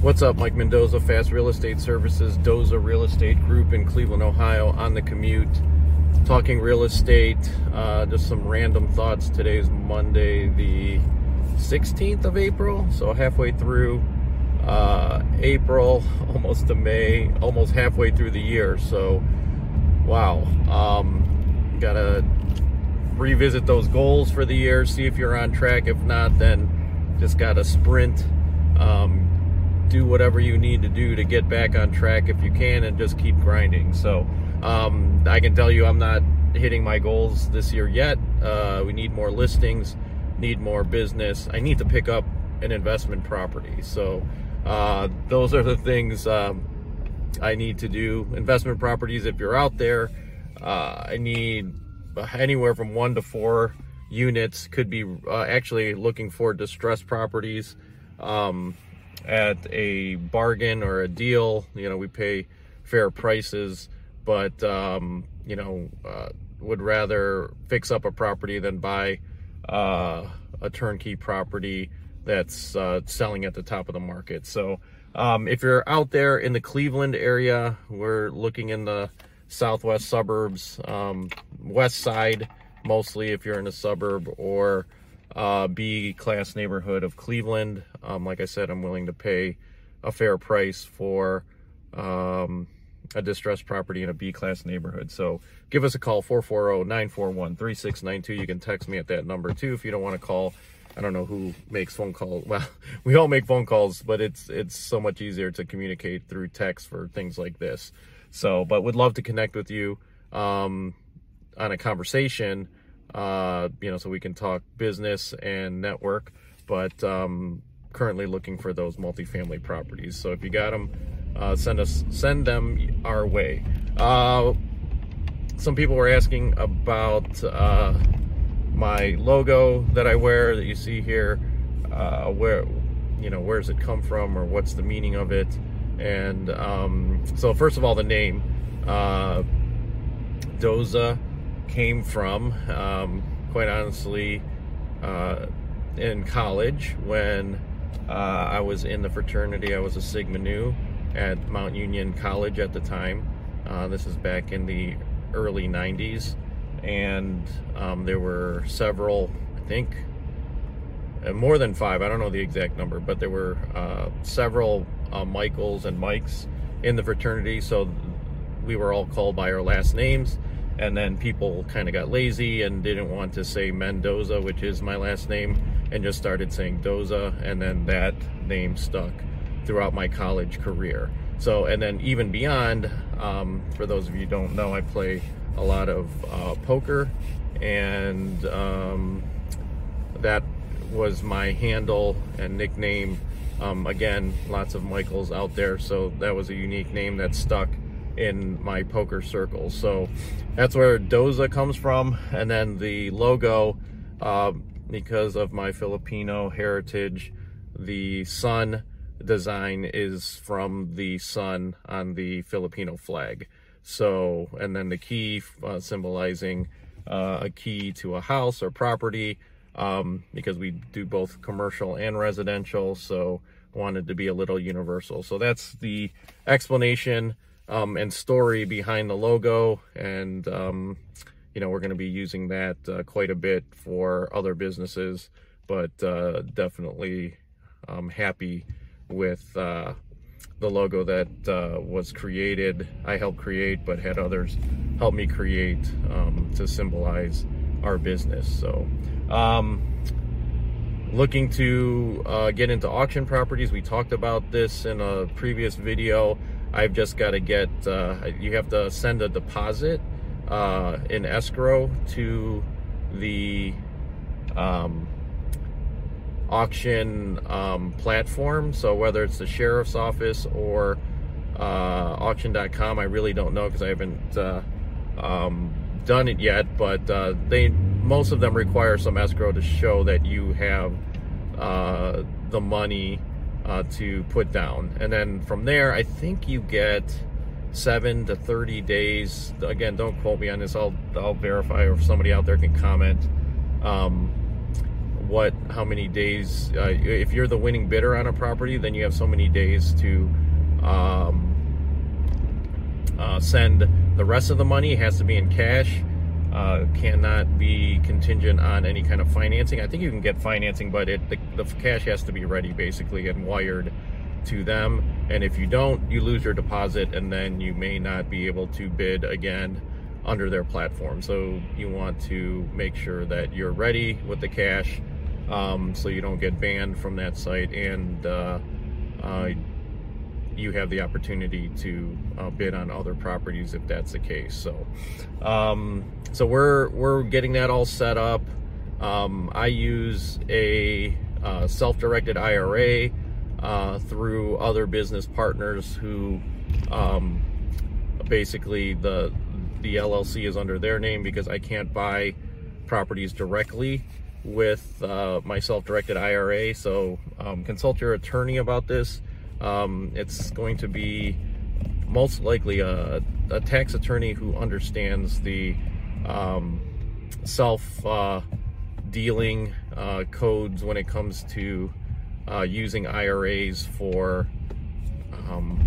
What's up, Mike Mendoza, Fast Real Estate Services, Doza Real Estate Group in Cleveland, Ohio, on the commute, talking real estate. Uh, just some random thoughts. Today's Monday, the 16th of April, so halfway through uh, April, almost to May, almost halfway through the year. So, wow. Um, gotta revisit those goals for the year, see if you're on track. If not, then just gotta sprint. Um, do whatever you need to do to get back on track if you can and just keep grinding. So um, I can tell you I'm not hitting my goals this year yet. Uh, we need more listings, need more business. I need to pick up an investment property. So uh, those are the things um, I need to do. Investment properties, if you're out there, uh, I need anywhere from one to four units. Could be uh, actually looking for distressed properties. Um, at a bargain or a deal. You know, we pay fair prices, but, um, you know, uh, would rather fix up a property than buy uh, a turnkey property that's uh, selling at the top of the market. So um, if you're out there in the Cleveland area, we're looking in the southwest suburbs, um, west side, mostly if you're in a suburb or uh, B class neighborhood of Cleveland. Um, like I said, I'm willing to pay a fair price for um, a distressed property in a B class neighborhood. So give us a call 440-941-3692. You can text me at that number too if you don't want to call. I don't know who makes phone calls. Well, we all make phone calls, but it's it's so much easier to communicate through text for things like this. So, but would love to connect with you um, on a conversation uh, you know, so we can talk business and network, but um, currently looking for those multifamily properties. So if you got them, uh, send us send them our way. Uh, some people were asking about uh, my logo that I wear that you see here. Uh, where you know where's it come from or what's the meaning of it? And um, so first of all, the name uh, Doza came from, um, quite honestly, uh, in college when uh, I was in the fraternity. I was a Sigma Nu at Mount Union College at the time. Uh, this is back in the early 90s. And um, there were several, I think, uh, more than five, I don't know the exact number, but there were uh, several uh, Michaels and Mikes in the fraternity. So we were all called by our last names and then people kind of got lazy and didn't want to say Mendoza, which is my last name, and just started saying Doza, and then that name stuck throughout my college career. So, and then even beyond, um, for those of you don't know, I play a lot of uh, poker, and um, that was my handle and nickname. Um, again, lots of Michaels out there, so that was a unique name that stuck in my poker circles. So that's where Doza comes from. And then the logo, uh, because of my Filipino heritage, the sun design is from the sun on the Filipino flag. So, and then the key uh, symbolizing uh, a key to a house or property um, because we do both commercial and residential. So wanted to be a little universal. So that's the explanation um, and story behind the logo. And, um, you know, we're going to be using that uh, quite a bit for other businesses, but uh, definitely um, happy with uh, the logo that uh, was created. I helped create, but had others help me create um, to symbolize our business. So, um, looking to uh, get into auction properties. We talked about this in a previous video. I've just got to get, uh, you have to send a deposit uh, in escrow to the um, auction um, platform. So whether it's the sheriff's office or uh, auction.com, I really don't know because I haven't uh, um, done it yet. But uh, they most of them require some escrow to show that you have uh, the money uh, to put down. And then from there, I think you get seven to 30 days. Again, don't quote me on this. I'll, I'll verify or if somebody out there can comment. Um, what how many days uh, if you're the winning bidder on a property then you have so many days to um, uh, send the rest of the money it has to be in cash uh, cannot be contingent on any kind of financing. I think you can get financing but it the, the cash has to be ready basically and wired to them. And if you don't you lose your deposit and then you may not be able to bid again under their platform. So you want to make sure that you're ready with the cash um, so you don't get banned from that site. And uh, uh, you have the opportunity to uh, bid on other properties if that's the case. So, um, so we're we're getting that all set up. Um, I use a uh, self-directed IRA uh, through other business partners who um, basically the the LLC is under their name because I can't buy properties directly with uh, my self-directed IRA. So um, consult your attorney about this. Um, it's going to be most likely a, a tax attorney who understands the um, self uh, dealing uh, codes when it comes to uh, using IRAs for um,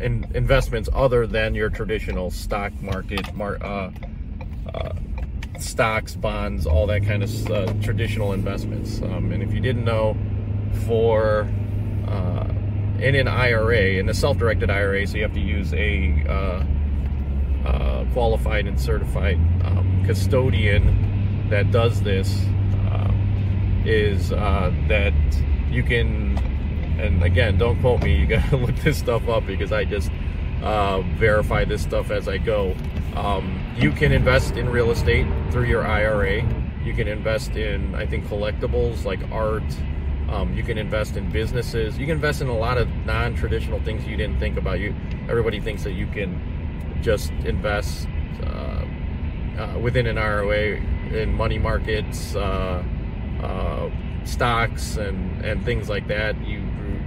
in investments other than your traditional stock market, mar, uh, uh, stocks, bonds, all that kind of traditional investments. Um, and if you didn't know, for in an IRA, in a self-directed IRA, so you have to use a uh, uh, qualified and certified um, custodian that does this. is that you can and again, don't quote me. You gotta look this stuff up because I just uh, verify this stuff as I go. Um, you can invest in real estate through your IRA. You can invest in, I think, collectibles like art. Um, you can invest in businesses. You can invest in a lot of non-traditional things you didn't think about. You, everybody thinks that you can just invest uh, uh, within an IRA in money markets, uh, uh, stocks, and and things like that. You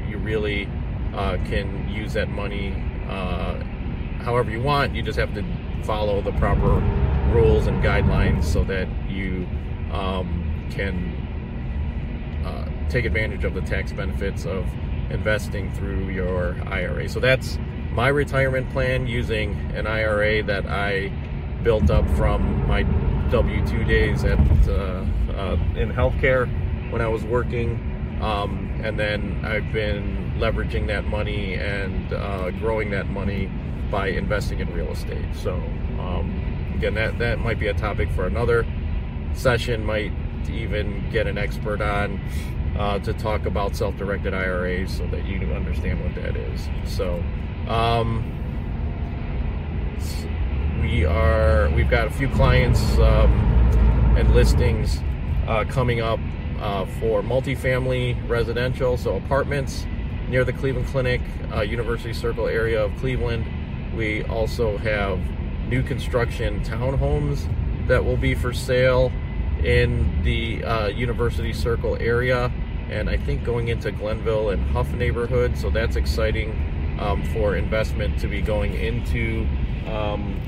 you really uh, can use that money uh, however you want. You just have to follow the proper rules and guidelines so that you um, can take advantage of the tax benefits of investing through your IRA. So that's my retirement plan using an IRA that I built up from my W-2 days at uh, uh, in healthcare when I was working um, and then I've been leveraging that money and uh, growing that money by investing in real estate. So um, again, that that might be a topic for another session. Might even get an expert on uh, to talk about self-directed IRAs so that you understand what that is. So um, we are we've got a few clients um, and listings uh, coming up uh, for multifamily residential, so apartments near the Cleveland Clinic, uh, University Circle area of Cleveland. We also have new construction townhomes that will be for sale in the uh, University Circle area and I think going into Glenville and Hough neighborhood. So that's exciting um, for investment to be going into um,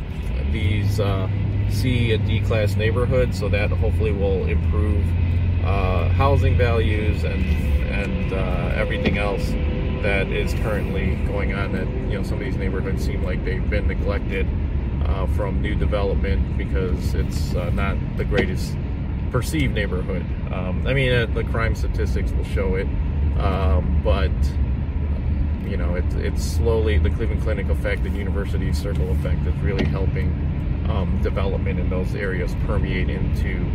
these uh, C and D class neighborhoods. So that hopefully will improve uh, housing values and and uh, everything else that is currently going on. That you know some of these neighborhoods seem like they've been neglected uh, from new development because it's uh, not the greatest perceived neighborhood. Um, I mean, uh, the crime statistics will show it, um, but you know, it's it's slowly the Cleveland Clinic effect and University Circle effect is really helping um, development in those areas permeate into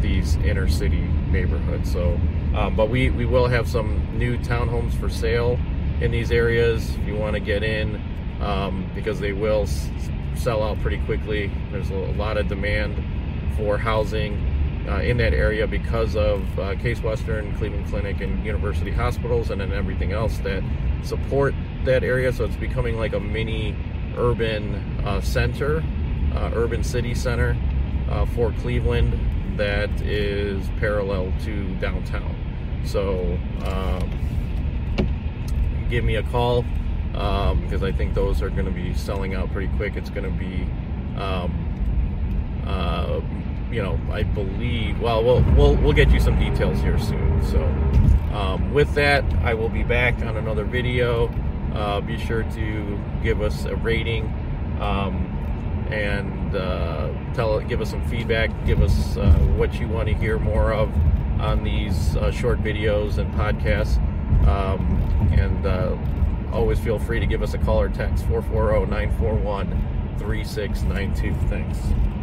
these inner city neighborhoods. So, um, but we, we will have some new townhomes for sale in these areas if you want to get in um, because they will sell out pretty quickly. There's a, lot of demand for housing uh, in that area because of uh, Case Western, Cleveland Clinic, and University Hospitals, and then everything else that support that area. So it's becoming like a mini urban uh, center, uh, urban city center uh, for Cleveland that is parallel to downtown. So um, give me a call um, because I think those are going to be selling out pretty quick. It's going to be um, uh, you know, I believe. Well, we'll we'll we'll get you some details here soon. So, um, with that, I will be back on another video. Uh, be sure to give us a rating um, and uh, tell give us some feedback. Give us uh, what you want to hear more of on these uh, short videos and podcasts. Um, and uh, always feel free to give us a call or text 440 941 3692. Thanks.